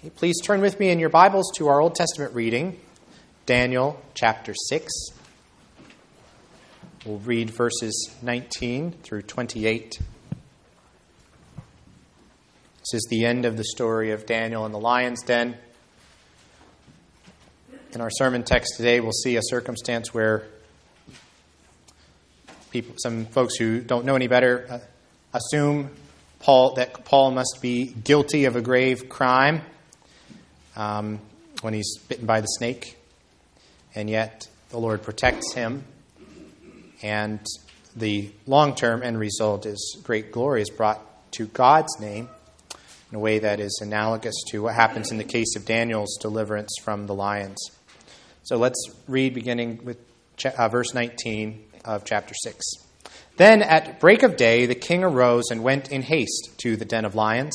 Okay, please turn with me in your Bibles to our Old Testament reading, Daniel chapter 6. We'll read verses 19 through 28. This is the end of the story of Daniel in the lion's den. In our sermon text today, we'll see a circumstance where people, some folks who don't know any better uh, assume Paul, that Paul must be guilty of a grave crime um, when he's bitten by the snake, and yet the Lord protects him. And the long term end result is great glory is brought to God's name in a way that is analogous to what happens in the case of Daniel's deliverance from the lions. So let's read beginning with uh, verse 19 of chapter 6. Then at break of day, the king arose and went in haste to the den of lions.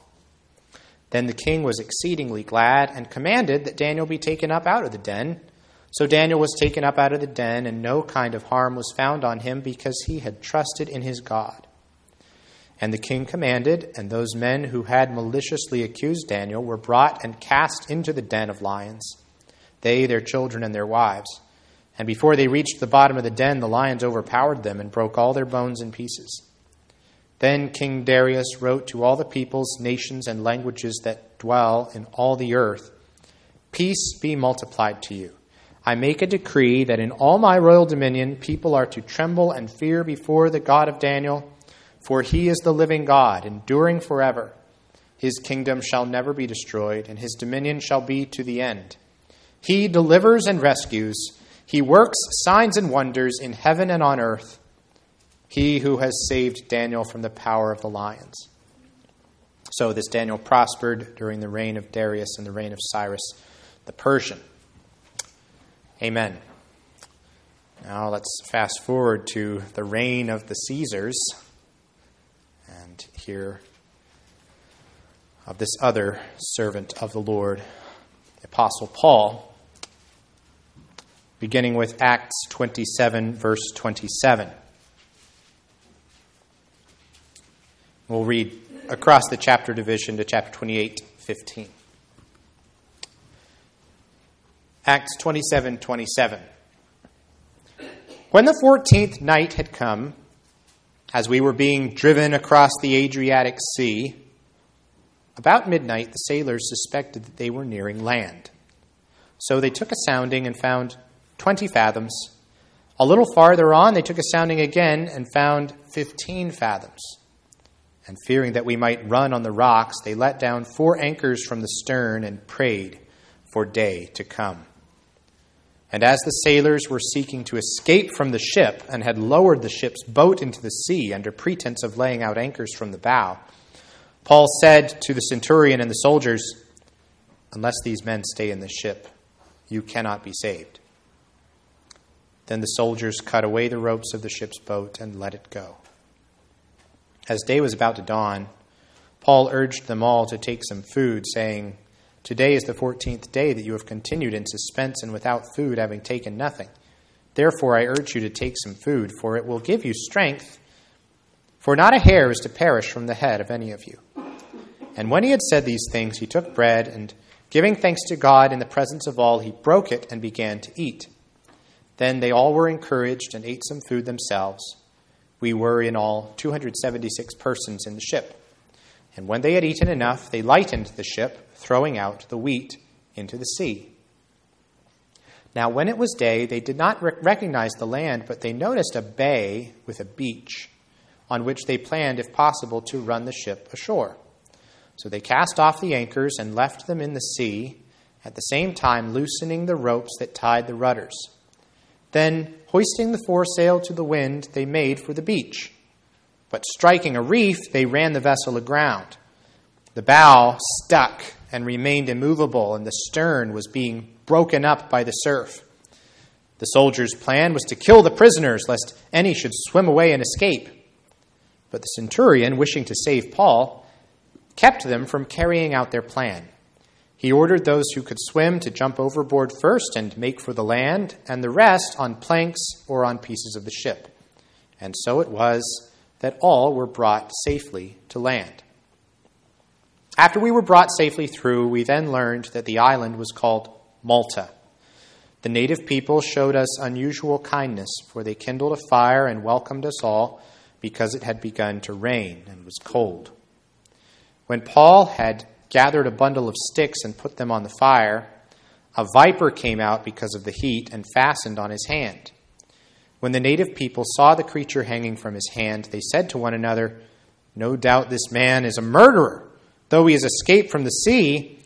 Then the king was exceedingly glad and commanded that Daniel be taken up out of the den. So Daniel was taken up out of the den, and no kind of harm was found on him because he had trusted in his God. And the king commanded, and those men who had maliciously accused Daniel were brought and cast into the den of lions, they, their children, and their wives. And before they reached the bottom of the den, the lions overpowered them and broke all their bones in pieces. Then King Darius wrote to all the peoples, nations, and languages that dwell in all the earth Peace be multiplied to you. I make a decree that in all my royal dominion people are to tremble and fear before the God of Daniel, for he is the living God, enduring forever. His kingdom shall never be destroyed, and his dominion shall be to the end. He delivers and rescues, he works signs and wonders in heaven and on earth he who has saved Daniel from the power of the lions. So this Daniel prospered during the reign of Darius and the reign of Cyrus the Persian. Amen. Now let's fast forward to the reign of the Caesars and hear of this other servant of the Lord, the Apostle Paul, beginning with Acts 27, verse 27. We'll read across the chapter division to chapter 28, 15. Acts 27, 27. When the fourteenth night had come, as we were being driven across the Adriatic Sea, about midnight the sailors suspected that they were nearing land. So they took a sounding and found twenty fathoms. A little farther on, they took a sounding again and found fifteen fathoms and fearing that we might run on the rocks, they let down four anchors from the stern and prayed for day to come. And as the sailors were seeking to escape from the ship and had lowered the ship's boat into the sea under pretense of laying out anchors from the bow, Paul said to the centurion and the soldiers, Unless these men stay in the ship, you cannot be saved. Then the soldiers cut away the ropes of the ship's boat and let it go. As day was about to dawn, Paul urged them all to take some food, saying, Today is the fourteenth day that you have continued in suspense and without food, having taken nothing. Therefore, I urge you to take some food, for it will give you strength. For not a hair is to perish from the head of any of you. And when he had said these things, he took bread, and giving thanks to God in the presence of all, he broke it and began to eat. Then they all were encouraged and ate some food themselves. We were in all 276 persons in the ship. And when they had eaten enough, they lightened the ship, throwing out the wheat into the sea. Now, when it was day, they did not recognize the land, but they noticed a bay with a beach, on which they planned, if possible, to run the ship ashore. So they cast off the anchors and left them in the sea, at the same time loosening the ropes that tied the rudders. Then, hoisting the foresail to the wind, they made for the beach. But striking a reef, they ran the vessel aground. The bow stuck, and remained immovable, and the stern was being broken up by the surf. The soldiers' plan was to kill the prisoners, lest any should swim away and escape. But the centurion, wishing to save Paul, kept them from carrying out their plan. He ordered those who could swim to jump overboard first and make for the land, and the rest on planks or on pieces of the ship. And so it was that all were brought safely to land. After we were brought safely through, we then learned that the island was called Malta. The native people showed us unusual kindness, for they kindled a fire and welcomed us all because it had begun to rain and was cold. When Paul had gathered a bundle of sticks and put them on the fire, a viper came out because of the heat and fastened on his hand. When the native people saw the creature hanging from his hand, they said to one another, No doubt this man is a murderer. Though he has escaped from the sea,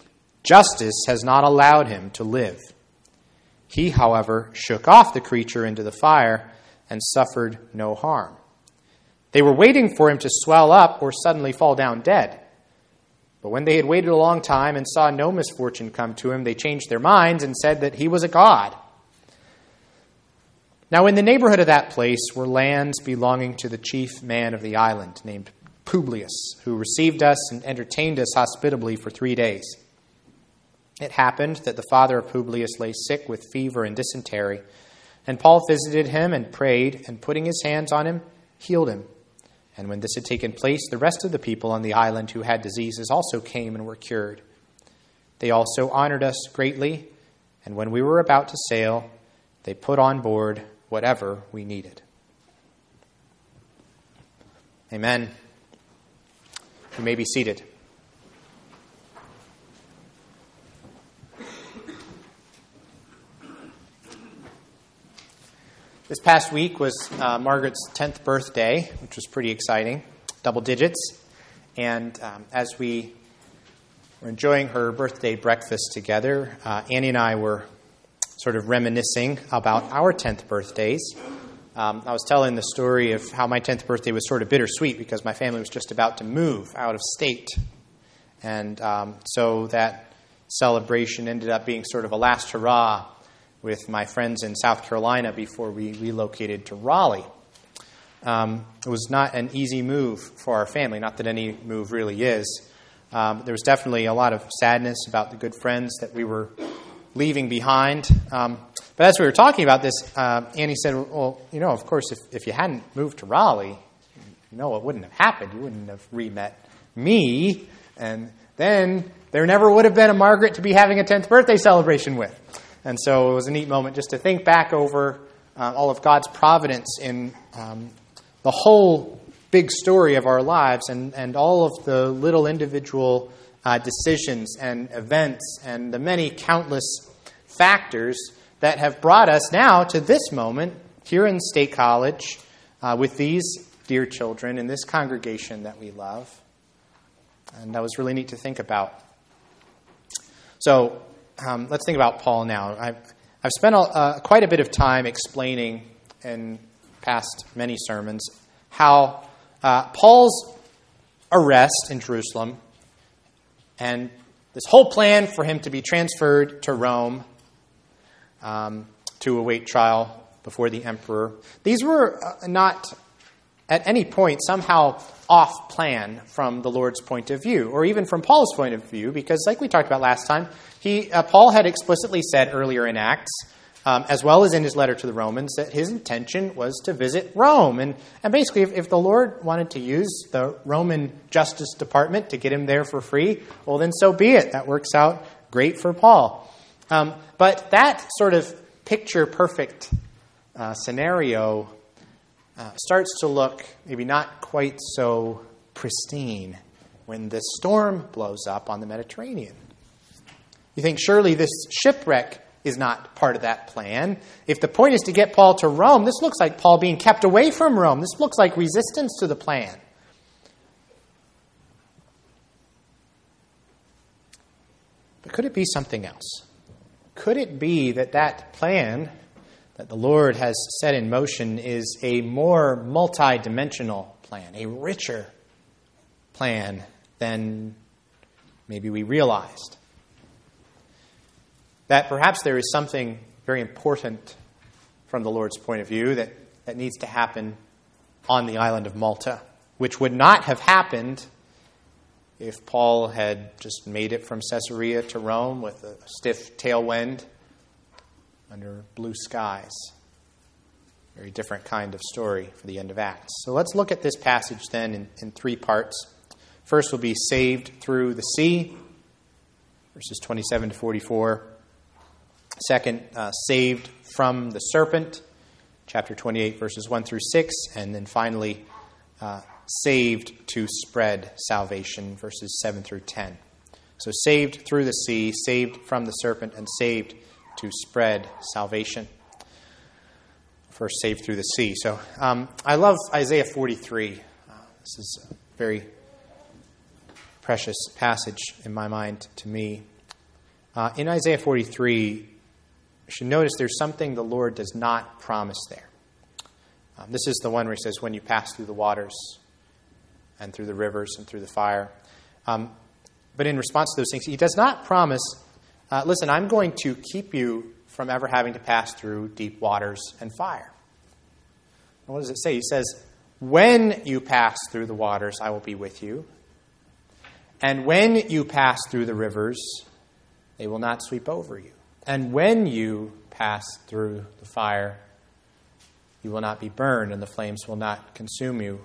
justice has not allowed him to live. He, however, shook off the creature into the fire and suffered no harm. They were waiting for him to swell up or suddenly fall down dead. But when they had waited a long time and saw no misfortune come to him, they changed their minds and said that he was a god. Now, in the neighborhood of that place were lands belonging to the chief man of the island, named Publius, who received us and entertained us hospitably for three days. It happened that the father of Publius lay sick with fever and dysentery, and Paul visited him and prayed, and putting his hands on him, healed him. And when this had taken place, the rest of the people on the island who had diseases also came and were cured. They also honored us greatly, and when we were about to sail, they put on board whatever we needed. Amen. You may be seated. This past week was uh, Margaret's 10th birthday, which was pretty exciting, double digits. And um, as we were enjoying her birthday breakfast together, uh, Annie and I were sort of reminiscing about our 10th birthdays. Um, I was telling the story of how my 10th birthday was sort of bittersweet because my family was just about to move out of state. And um, so that celebration ended up being sort of a last hurrah with my friends in South Carolina before we relocated to Raleigh. Um, it was not an easy move for our family, not that any move really is. Um, there was definitely a lot of sadness about the good friends that we were leaving behind. Um, but as we were talking about this, uh, Annie said, Well, you know, of course, if, if you hadn't moved to Raleigh, you know, it wouldn't have happened. You wouldn't have re met me. And then there never would have been a Margaret to be having a 10th birthday celebration with. And so it was a neat moment just to think back over uh, all of God's providence in um, the whole big story of our lives and, and all of the little individual uh, decisions and events and the many countless factors that have brought us now to this moment here in State College uh, with these dear children in this congregation that we love. And that was really neat to think about. So um, let's think about Paul now. I've, I've spent a, uh, quite a bit of time explaining in past many sermons how uh, Paul's arrest in Jerusalem and this whole plan for him to be transferred to Rome um, to await trial before the emperor, these were uh, not at any point somehow off plan from the Lord's point of view, or even from Paul's point of view, because, like we talked about last time, he, uh, Paul had explicitly said earlier in Acts um, as well as in his letter to the Romans, that his intention was to visit Rome. And, and basically, if, if the Lord wanted to use the Roman Justice Department to get him there for free, well, then so be it. That works out great for Paul. Um, but that sort of picture perfect uh, scenario uh, starts to look maybe not quite so pristine when the storm blows up on the Mediterranean. You think surely this shipwreck is not part of that plan. If the point is to get Paul to Rome, this looks like Paul being kept away from Rome. This looks like resistance to the plan. But could it be something else? Could it be that that plan that the Lord has set in motion is a more multidimensional plan, a richer plan than maybe we realized. That perhaps there is something very important from the Lord's point of view that, that needs to happen on the island of Malta, which would not have happened if Paul had just made it from Caesarea to Rome with a stiff tailwind under blue skies. Very different kind of story for the end of Acts. So let's look at this passage then in, in three parts. First will be saved through the sea, verses 27 to 44. Second, uh, saved from the serpent, chapter 28, verses 1 through 6. And then finally, uh, saved to spread salvation, verses 7 through 10. So, saved through the sea, saved from the serpent, and saved to spread salvation. First, saved through the sea. So, um, I love Isaiah 43. Uh, this is a very precious passage in my mind to me. Uh, in Isaiah 43, you should notice there's something the Lord does not promise there. Um, this is the one where he says, When you pass through the waters, and through the rivers and through the fire. Um, but in response to those things, he does not promise, uh, listen, I'm going to keep you from ever having to pass through deep waters and fire. And what does it say? He says, When you pass through the waters, I will be with you. And when you pass through the rivers, they will not sweep over you. And when you pass through the fire, you will not be burned, and the flames will not consume you.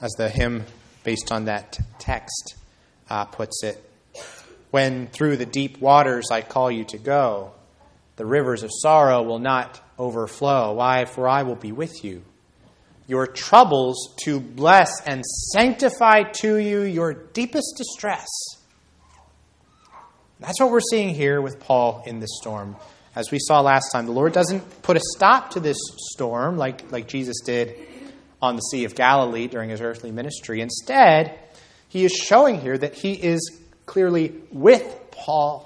as the hymn based on that text uh, puts it. When through the deep waters I call you to go, the rivers of sorrow will not overflow. Why? For I will be with you. Your troubles to bless and sanctify to you your deepest distress. That's what we're seeing here with Paul in this storm. As we saw last time, the Lord doesn't put a stop to this storm like, like Jesus did on the Sea of Galilee during his earthly ministry. Instead, he is showing here that he is clearly with Paul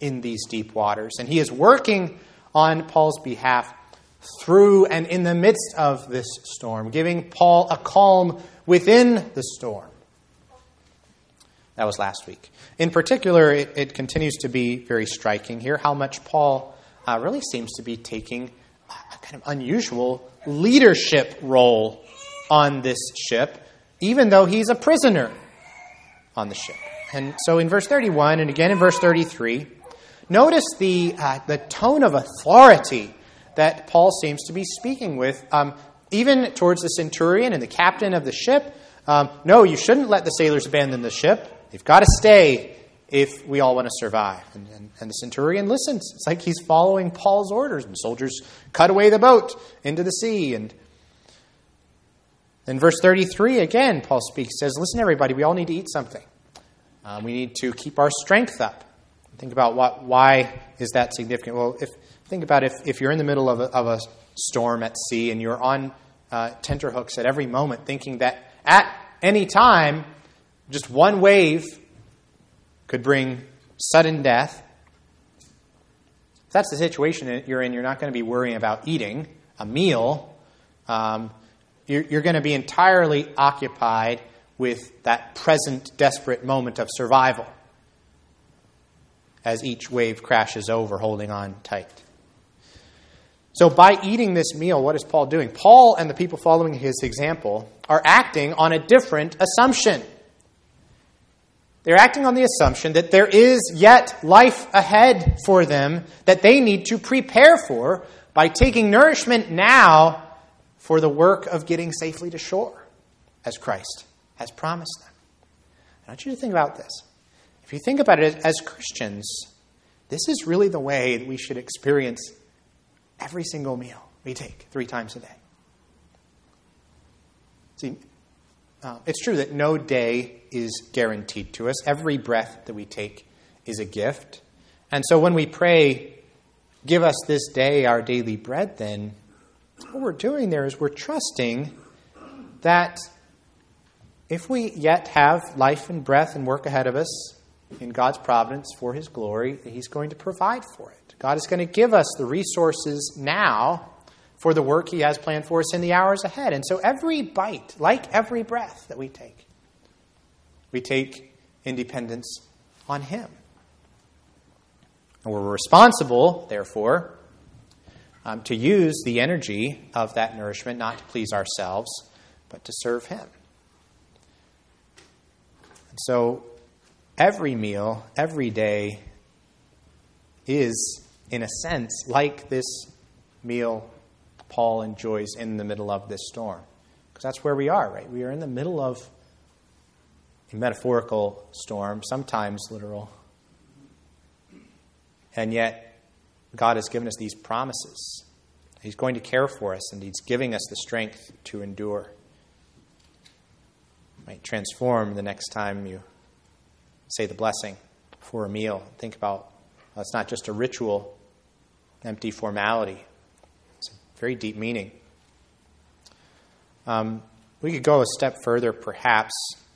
in these deep waters, and he is working on Paul's behalf through and in the midst of this storm, giving Paul a calm within the storm. That was last week. In particular, it, it continues to be very striking here how much Paul uh, really seems to be taking a kind of unusual leadership role on this ship, even though he's a prisoner on the ship. And so in verse 31 and again in verse 33, notice the, uh, the tone of authority that Paul seems to be speaking with, um, even towards the centurion and the captain of the ship. Um, no, you shouldn't let the sailors abandon the ship. They've got to stay if we all want to survive. And, and, and, the centurion listens. It's like he's following Paul's orders. And soldiers cut away the boat into the sea. And in verse 33, again, Paul speaks, says, Listen, everybody, we all need to eat something. Um, we need to keep our strength up. Think about what, why is that significant? Well, if, think about if, if you're in the middle of a, of a storm at sea and you're on uh, tenterhooks at every moment, thinking that at any time, just one wave could bring sudden death. If that's the situation you're in, you're not going to be worrying about eating a meal. Um, you're, you're going to be entirely occupied with that present desperate moment of survival as each wave crashes over, holding on tight. So, by eating this meal, what is Paul doing? Paul and the people following his example are acting on a different assumption. They're acting on the assumption that there is yet life ahead for them that they need to prepare for by taking nourishment now for the work of getting safely to shore, as Christ has promised them. I want you to think about this. If you think about it as Christians, this is really the way that we should experience every single meal we take three times a day. See, uh, it's true that no day is guaranteed to us. Every breath that we take is a gift. And so when we pray, give us this day our daily bread, then what we're doing there is we're trusting that if we yet have life and breath and work ahead of us in God's providence for His glory, He's going to provide for it. God is going to give us the resources now for the work He has planned for us in the hours ahead. And so every bite, like every breath that we take, We take independence on Him. And we're responsible, therefore, um, to use the energy of that nourishment not to please ourselves, but to serve Him. And so, every meal, every day, is, in a sense, like this meal Paul enjoys in the middle of this storm. Because that's where we are, right? We are in the middle of a metaphorical storm, sometimes literal. And yet, God has given us these promises. He's going to care for us, and He's giving us the strength to endure. Might transform the next time you say the blessing for a meal. Think about well, it's not just a ritual, empty formality. It's a very deep meaning. Um, we could go a step further, perhaps.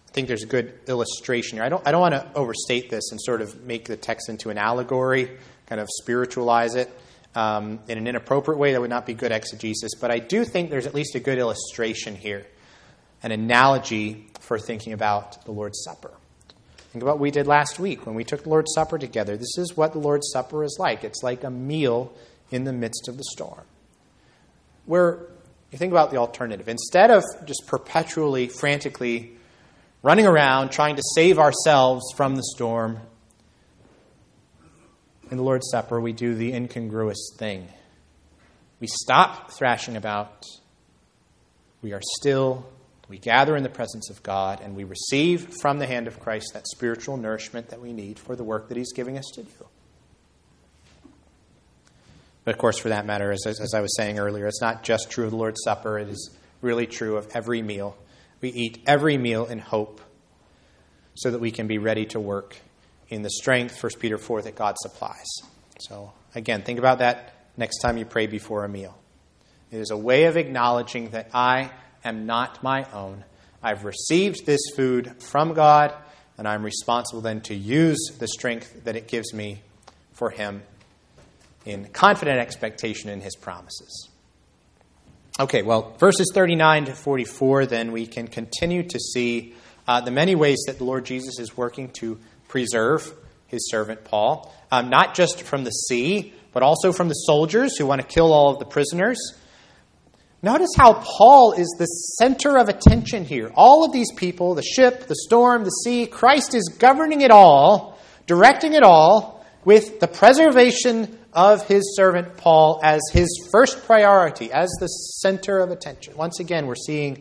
I think there's a good illustration here. I don't, I don't want to overstate this and sort of make the text into an allegory, kind of spiritualize it um, in an inappropriate way. That would not be good exegesis. But I do think there's at least a good illustration here, an analogy for thinking about the Lord's Supper. Think about what we did last week when we took the Lord's Supper together. This is what the Lord's Supper is like it's like a meal in the midst of the storm. Where you think about the alternative. Instead of just perpetually, frantically running around trying to save ourselves from the storm, in the Lord's Supper, we do the incongruous thing. We stop thrashing about. We are still we gather in the presence of God and we receive from the hand of Christ that spiritual nourishment that we need for the work that He's giving us to do. But of course, for that matter, as, as I was saying earlier, it's not just true of the Lord's Supper, it is really true of every meal. We eat every meal in hope so that we can be ready to work in the strength, 1 Peter 4, that God supplies. So, again, think about that next time you pray before a meal. It is a way of acknowledging that I am not my own. I've received this food from God, and I'm responsible then to use the strength that it gives me for Him in confident expectation in His promises. Okay, well, verses 39 to 44, then we can continue to see uh, the many ways that the Lord Jesus is working to preserve his servant Paul, um, not just from the sea, but also from the soldiers who want to kill all of the prisoners. Notice how Paul is the center of attention here. All of these people, the ship, the storm, the sea, Christ is governing it all, directing it all, with the preservation of his servant Paul as his first priority, as the center of attention. Once again, we're seeing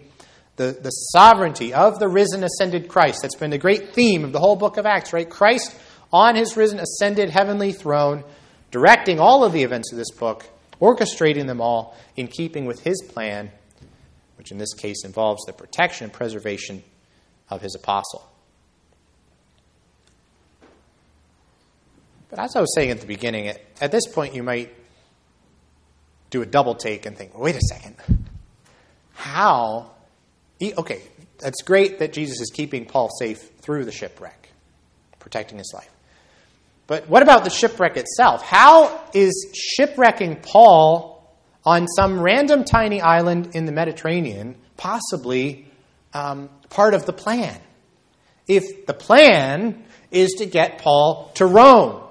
the, the sovereignty of the risen, ascended Christ. That's been the great theme of the whole book of Acts, right? Christ on his risen, ascended heavenly throne, directing all of the events of this book orchestrating them all in keeping with his plan, which in this case involves the protection and preservation of his apostle. But as I was saying at the beginning, at, at this point you might do a double take and think, wait a second. How? Okay, that's great that Jesus is keeping Paul safe through the shipwreck, protecting his life. But what about the shipwreck itself? How is shipwrecking Paul on some random tiny island in the Mediterranean possibly um, part of the plan? If the plan is to get Paul to Rome,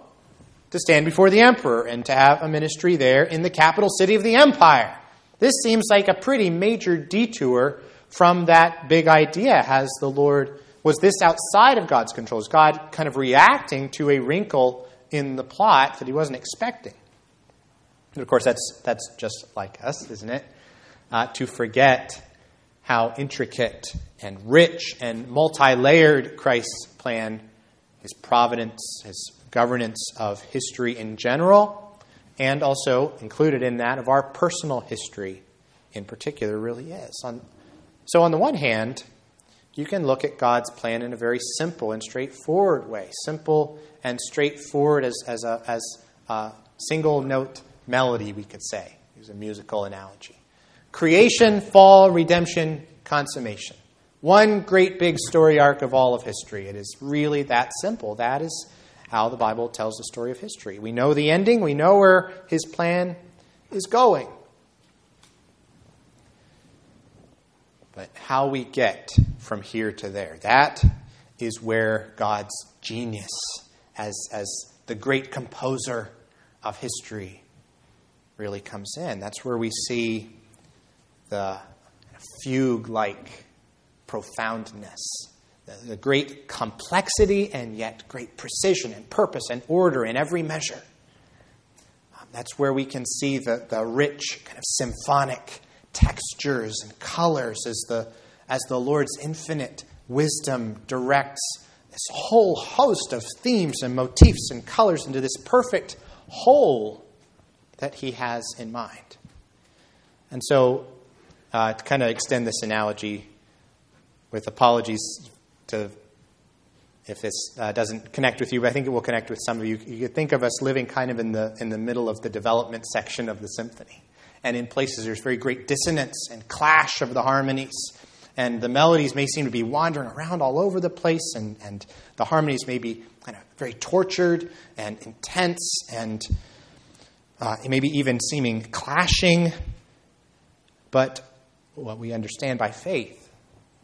to stand before the emperor, and to have a ministry there in the capital city of the empire. This seems like a pretty major detour from that big idea. Has the Lord was this outside of God's control? Is God kind of reacting to a wrinkle in the plot that he wasn't expecting? And of course, that's, that's just like us, isn't it? Uh, to forget how intricate and rich and multi layered Christ's plan, his providence, his governance of history in general, and also included in that of our personal history in particular, really is. On, so, on the one hand, you can look at God's plan in a very simple and straightforward way. Simple and straightforward as, as, a, as a single note melody, we could say. Use a musical analogy. Creation, fall, redemption, consummation. One great big story arc of all of history. It is really that simple. That is how the Bible tells the story of history. We know the ending, we know where his plan is going. But how we get from here to there, that is where God's genius as, as the great composer of history really comes in. That's where we see the fugue like profoundness, the, great complexity and yet great precision and purpose and order in every measure. That's where we can see the, the rich, kind of symphonic textures and colors as the, as the Lord's infinite wisdom directs this whole host of themes and motifs and colors into this perfect whole that he has in mind. And so, uh, to kind of extend this analogy, with apologies to if this uh, doesn't connect with you, but I think it will connect with some of you. You could think of us living kind of in the in the middle of the development section of the symphony, and in places there's very great dissonance and clash of the harmonies and the melodies may seem to be wandering around all over the place, and, and the harmonies may be kind of very tortured and intense, and uh, maybe even seeming clashing. But what we understand by faith,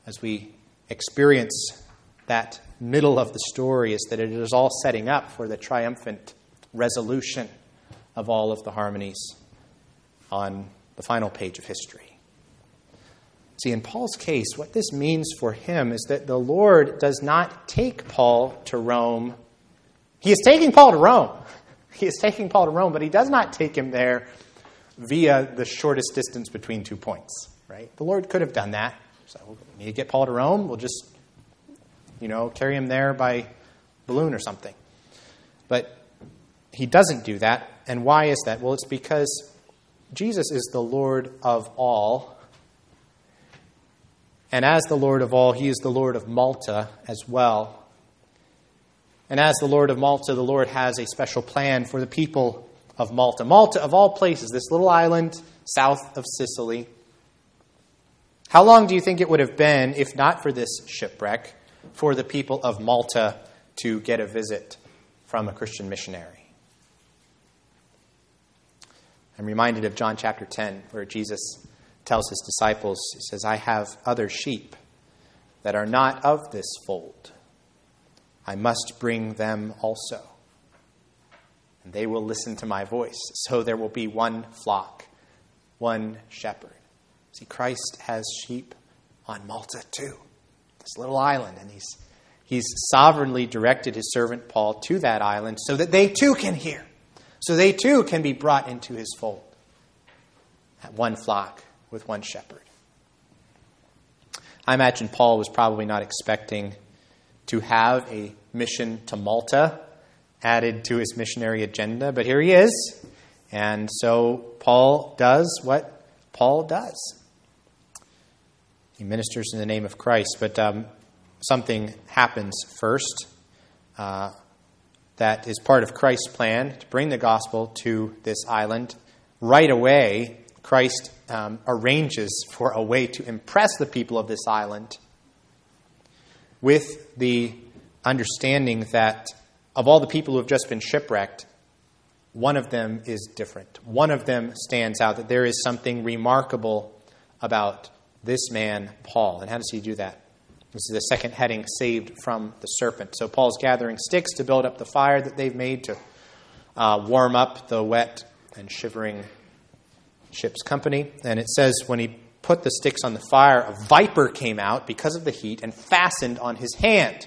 as we experience that middle of the story, is that it is all setting up for the triumphant resolution of all of the harmonies on the final page of history. See, in Paul's case, what this means for him is that the Lord does not take Paul to Rome. He is taking Paul to Rome. He is taking Paul to Rome, but he does not take him there via the shortest distance between two points, right? The Lord could have done that. So, we need to get Paul to Rome. We'll just, you know, carry him there by balloon or something. But he doesn't do that. And why is that? Well, it's because Jesus is the Lord of all and as the Lord of all, he is the Lord of Malta as well. And as the Lord of Malta, the Lord has a special plan for the people of Malta. Malta, of all places, this little island south of Sicily. How long do you think it would have been, if not for this shipwreck, for the people of Malta to get a visit from a Christian missionary? I'm reminded of John chapter 10, where Jesus tells his disciples, he says, I have other sheep that are not of this fold. I must bring them also. And they will listen to my voice. So there will be one flock, one shepherd. See, Christ has sheep on Malta too, this little island, and he's, he's sovereignly directed his servant Paul to that island so that they too can hear, so they too can be brought into his fold. That one flock with one shepherd. I imagine Paul was probably not expecting to have a mission to Malta added to his missionary agenda, but here he is. And so Paul does what Paul does. He ministers in the name of Christ, but um, something happens first uh, that is part of Christ's plan to bring the gospel to this island. Right away, Christ um, arranges for a way to impress the people of this island with the understanding that of all the people who have just been shipwrecked, one of them is different. One of them stands out, that there is something remarkable about this man, Paul. And how does he do that? This is the second heading, saved from the serpent. So Paul's gathering sticks to build up the fire that they've made to uh, warm up the wet and shivering ship's company. And it says, when he put the sticks on the fire, a viper came out because of the heat and fastened on his hand.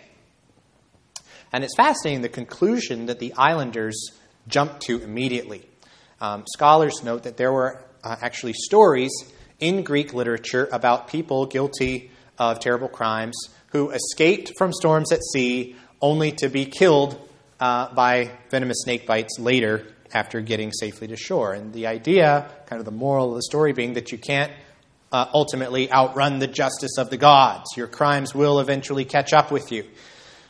And it's fascinating the conclusion that the islanders jumped to immediately. Um, scholars note that there were uh, actually stories in Greek literature about people guilty of terrible crimes who escaped from storms at sea only to be killed uh, by venomous snake bites later after getting safely to shore. And the idea, kind of the moral of the story being that you can't uh, ultimately outrun the justice of the gods. Your crimes will eventually catch up with you.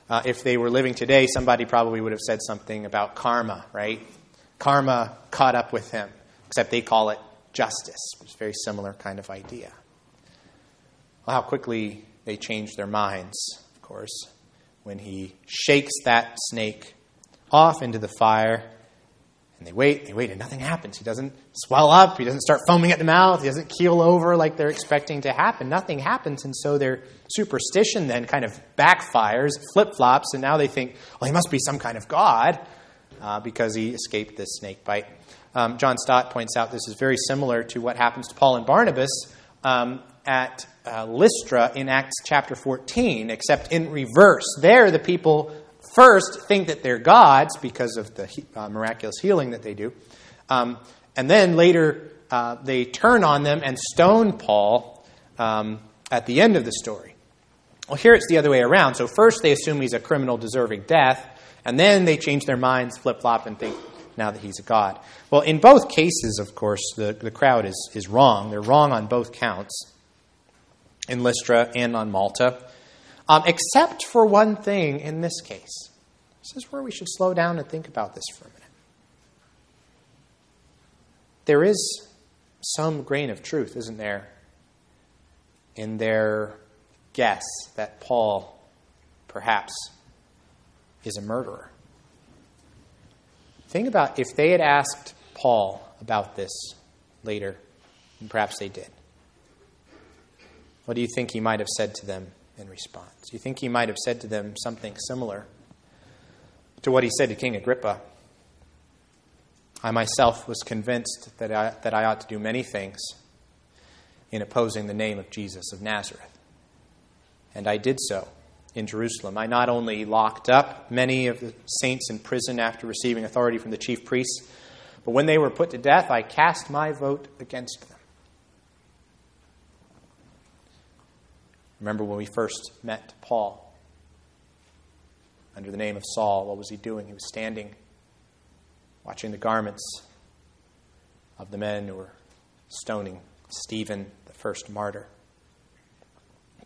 Uh, if they were living today, somebody probably would have said something about karma, right? Karma caught up with him, except they call it justice. It's a very similar kind of idea. Well, how quickly they change their minds, of course, when he shakes that snake off into the fire And they wait, they wait, and nothing happens. He doesn't swell up, he doesn't start foaming at the mouth, he doesn't keel over like they're expecting to happen. Nothing happens, and so their superstition then kind of backfires, flip flops, and now they think, well, he must be some kind of god uh, because he escaped this snake bite. Um, John Stott points out this is very similar to what happens to Paul and Barnabas um, at uh, Lystra in Acts chapter 14, except in reverse. There, the people first think that they're gods because of the uh, miraculous healing that they do. Um, and then later, uh, they turn on them and stone Paul um, at the end of the story. Well, here it's the other way around. So, first they assume he's a criminal deserving death, and then they change their minds, flip flop, and think now that he's a god. Well, in both cases, of course, the, the crowd is, is wrong. They're wrong on both counts, in Lystra and on Malta um, except for one thing in this case. This is where we should slow down and think about this for a minute. There is some grain of truth, isn't there, in their guess that Paul perhaps is a murderer. Think about if they had asked Paul about this later, and perhaps they did. What do you think he might have said to them in response. You think he might have said to them something similar to what he said to King Agrippa. I myself was convinced that I, that I ought to do many things in opposing the name of Jesus of Nazareth. And I did so in Jerusalem. I not only locked up many of the saints in prison after receiving authority from the chief priests, but when they were put to death, I cast my vote against them. Remember when we first met Paul under the name of Saul, what was he doing? He was standing, watching the garments of the men who were stoning Stephen, the first martyr.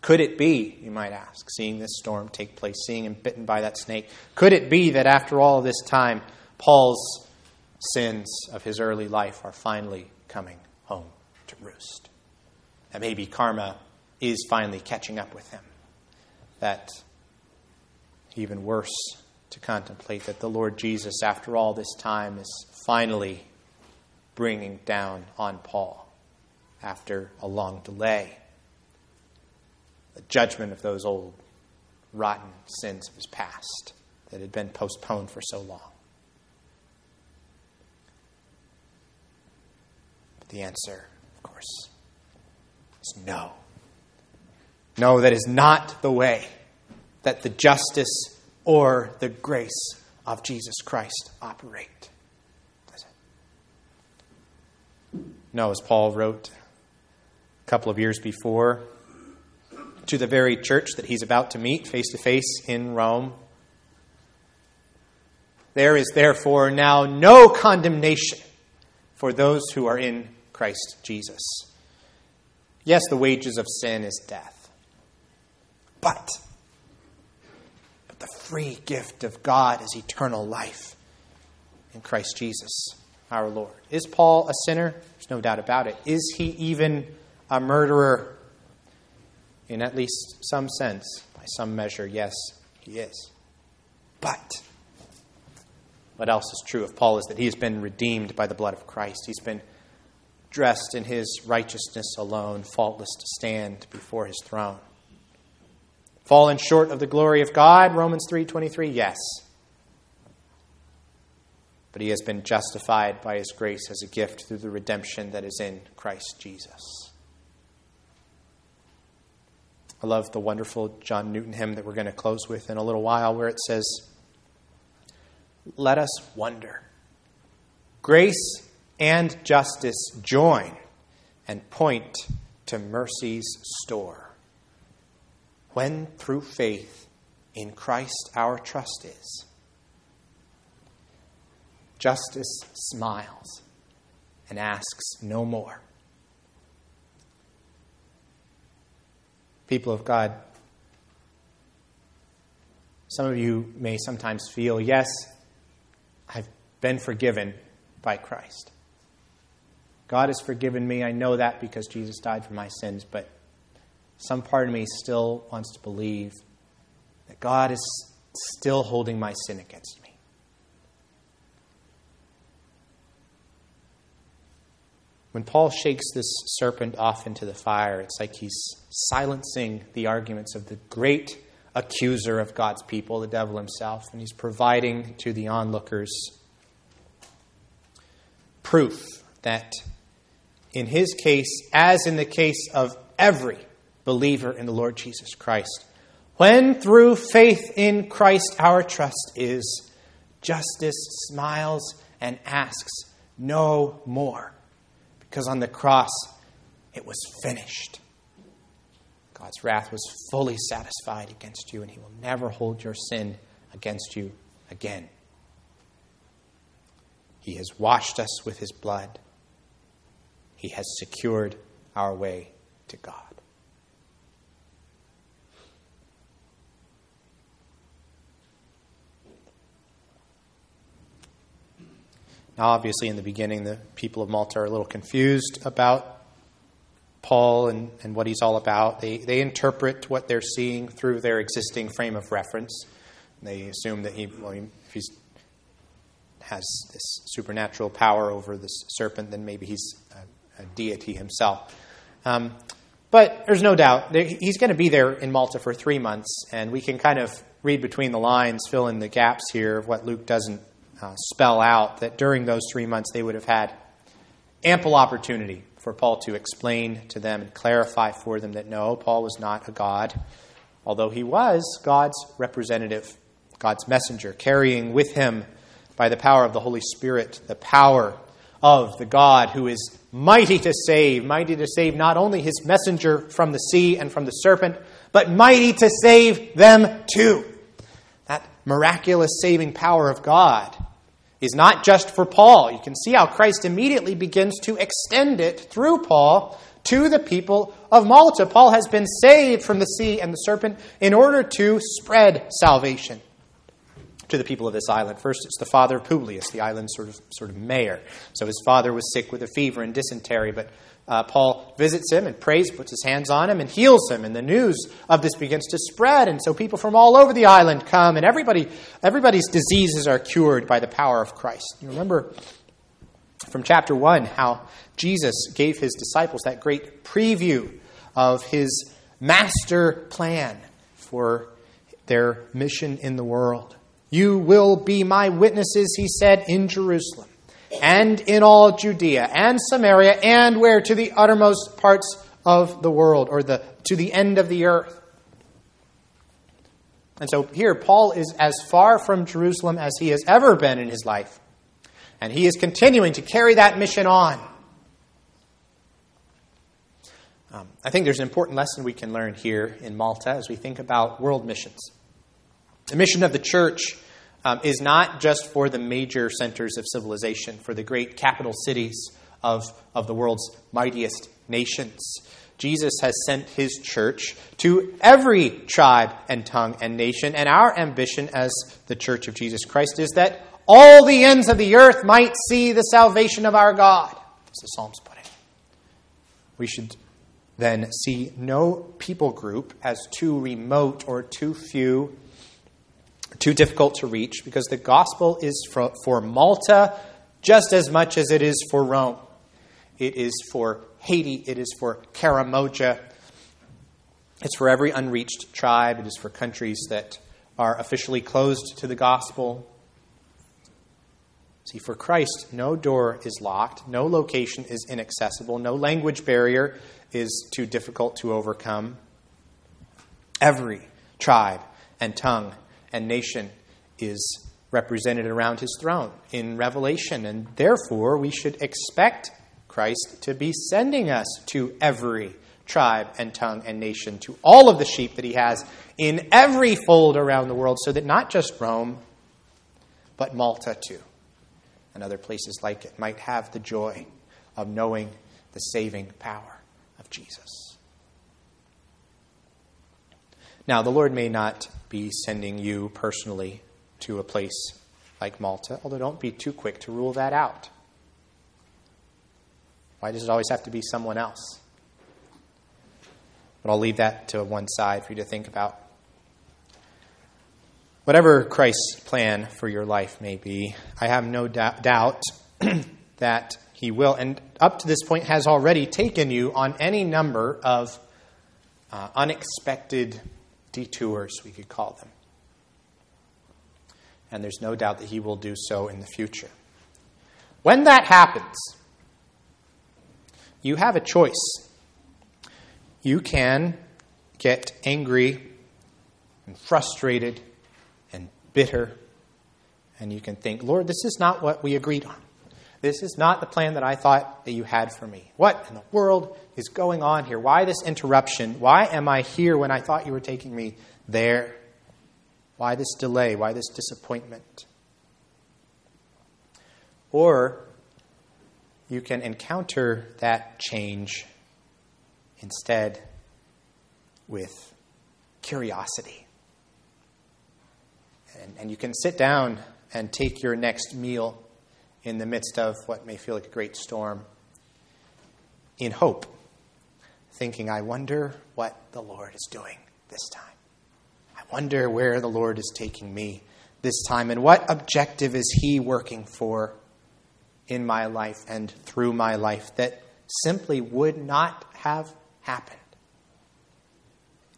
Could it be, you might ask, seeing this storm take place, seeing him bitten by that snake, could it be that after all this time, Paul's sins of his early life are finally coming home to roost? That maybe karma is finally catching up with him. That even worse to contemplate that the Lord Jesus, after all this time, is finally bringing down on Paul after a long delay the judgment of those old rotten sins of his past that had been postponed for so long. But the answer, of course, is no. No, that is not the way that the justice or the grace of Jesus Christ operate. No, as Paul wrote a couple of years before to the very church that he's about to meet face to face in Rome. There is therefore now no condemnation for those who are in Christ Jesus. Yes, the wages of sin is death. But, but the free gift of God is eternal life in Christ Jesus our Lord. Is Paul a sinner? There's no doubt about it. Is he even a murderer? In at least some sense, by some measure, yes, he is. But what else is true of Paul is that he has been redeemed by the blood of Christ. He's been dressed in his righteousness alone, faultless to stand before his throne. Fallen short of the glory of God, Romans 3:23, yes. But he has been justified by his grace as a gift through the redemption that is in Christ Jesus. I love the wonderful John Newton hymn that we're going to close with in a little while, where it says, Let us wonder. Grace and justice join and point to mercy's store when through faith in Christ our trust is. Justice smiles and asks no more. People of God, some of you may sometimes feel, yes, I've been forgiven by Christ. God has forgiven me. I know that because Jesus died for my sins, but some part of me still wants to believe that God is still holding my sin against me. when Paul shakes this serpent off into the fire, it's like he's silencing the arguments of the great accuser of God's people, the devil himself, and he's providing to the onlookers proof that in his case, as in the case of every believer in the Lord Jesus Christ, when through faith in Christ our trust is, justice smiles and asks no more because on the cross it was finished. God's wrath was fully satisfied against you, and He will never hold your sin against you again. He has washed us with His blood, He has secured our way to God. Now, obviously, in the beginning, the people of Malta are a little confused about Paul and, and what he's all about. They, they interpret what they're seeing through their existing frame of reference. They assume that he, well, if he has this supernatural power over this serpent, then maybe he's a, a deity himself. Um, but there's no doubt he's going to be there in Malta for three months, and we can kind of read between the lines, fill in the gaps here of what Luke doesn't uh, spell out that during those three months they would have had ample opportunity for Paul to explain to them and clarify for them that no, Paul was not a God, although he was God's representative, God's messenger, carrying with him by the power of the Holy Spirit the power of the God who is mighty to save, mighty to save not only his messenger from the sea and from the serpent, but mighty to save them too. Miraculous saving power of God is not just for Paul. You can see how Christ immediately begins to extend it through Paul to the people of Malta. Paul has been saved from the sea and the serpent in order to spread salvation to the people of this island. First, it's the father of Publius, the island's sort of, sort of mayor. So his father was sick with a fever and dysentery, but uh, Paul visits him and prays, puts his hands on him, and heals him. And the news of this begins to spread. And so people from all over the island come, and everybody, everybody's diseases are cured by the power of Christ. You remember from chapter 1 how Jesus gave his disciples that great preview of his master plan for their mission in the world. You will be my witnesses, he said, in Jerusalem and in all Judea and Samaria and where to the uttermost parts of the world or the to the end of the earth. And so here Paul is as far from Jerusalem as he has ever been in his life. And he is continuing to carry that mission on. Um, I think there's an important lesson we can learn here in Malta as we think about world missions. The mission of the church um, is not just for the major centers of civilization, for the great capital cities of, of the world's mightiest nations. Jesus has sent his church to every tribe and tongue and nation, and our ambition as the church of Jesus Christ is that all the ends of the earth might see the salvation of our God, as the Psalms put it. We should then see no people group as too remote or too few too difficult to reach because the gospel is for, for Malta just as much as it is for Rome. It is for Haiti, it is for Karamoja, it's for every unreached tribe, it is for countries that are officially closed to the gospel. See, for Christ, no door is locked, no location is inaccessible, no language barrier is too difficult to overcome. Every tribe and tongue and nation is represented around his throne in Revelation. And therefore, we should expect Christ to be sending us to every tribe and tongue and nation, to all of the sheep that he has in every fold around the world, so that not just Rome, but Malta too, and other places like it might have the joy of knowing the saving power of Jesus. Now, the Lord may not be sending you personally to a place like Malta, although don't be too quick to rule that out. Why does it always have to be someone else? But I'll leave that to one side for you to think about. Whatever Christ's plan for your life may be, I have no doubt that He will, and up to this point, has already taken you on any number of uh, unexpected detours, we could call them. And there's no doubt that He will do so in the future. When that happens, you have a choice. You can get angry and frustrated and bitter, and you can think, Lord, this is not what we agreed on. This is not the plan that I thought that you had for me. What in the world is going on here? Why this interruption? Why am I here when I thought you were taking me there? Why this delay? Why this disappointment? Or you can encounter that change instead with curiosity. And, and you can sit down and take your next meal in the midst of what may feel like a great storm in hope, thinking, I wonder what the Lord is doing this time. I wonder where the Lord is taking me this time and what objective is He working for in my life and through my life that simply would not have happened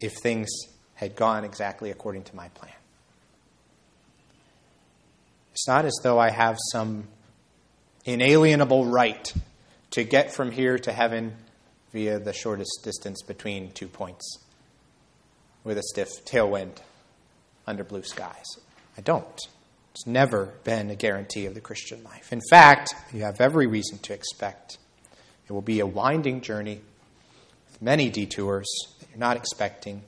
if things had gone exactly according to my plan. It's not as though I have some inalienable right to get from here to heaven via the shortest distance between two points with a stiff tailwind under blue skies. I don't. It's never been a guarantee of the Christian life. In fact, you have every reason to expect it will be a winding journey with many detours that you're not expecting,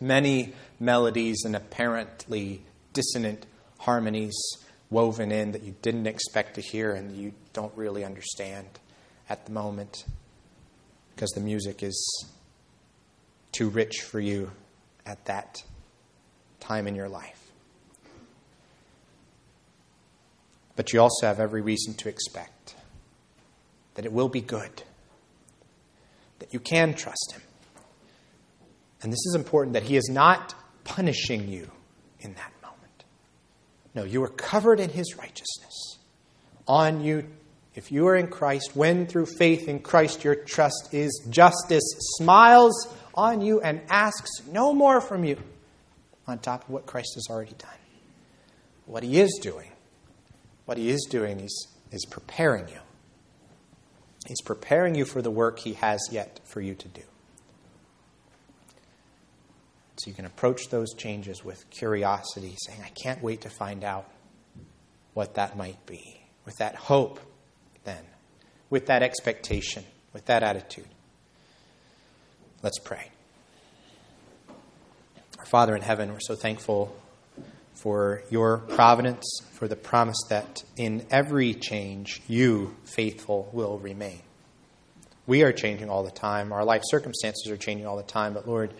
many melodies and apparently dissonant harmonies woven in that you didn't expect to hear and you don't really understand at the moment because the music is too rich for you at that time in your life. But you also have every reason to expect that it will be good, that you can trust Him. And this is important that He is not punishing you in that no, you are covered in his righteousness. On you, if you are in Christ, when through faith in Christ your trust is justice, smiles on you and asks no more from you on top of what Christ has already done. What he is doing, what he is doing is, is preparing you. He's preparing you for the work he has yet for you to do. So you can approach those changes with curiosity, saying, I can't wait to find out what that might be. With that hope, then, with that expectation, with that attitude. Let's pray. Our Father in heaven, we're so thankful for your providence, for the promise that in every change, you, faithful, will remain. We are changing all the time. Our life circumstances are changing all the time, but Lord,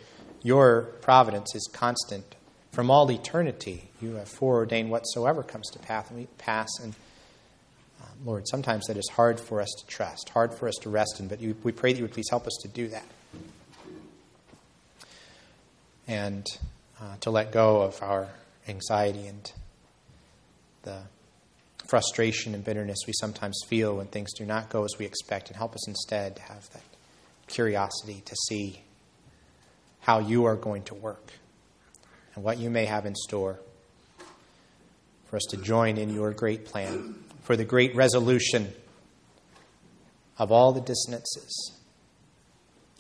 your providence is constant from all eternity. You have foreordained whatsoever comes to pass. And we pass and um, Lord, sometimes that is hard for us to trust, hard for us to rest in, but you, we pray that you would please help us to do that. And uh, to let go of our anxiety and the frustration and bitterness we sometimes feel when things do not go as we expect, and help us instead to have that curiosity to see how you are going to work and what you may have in store for us to join in your great plan, for the great resolution of all the dissonances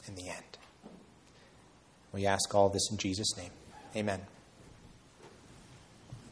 in the end. We ask all this in Jesus' name. Amen.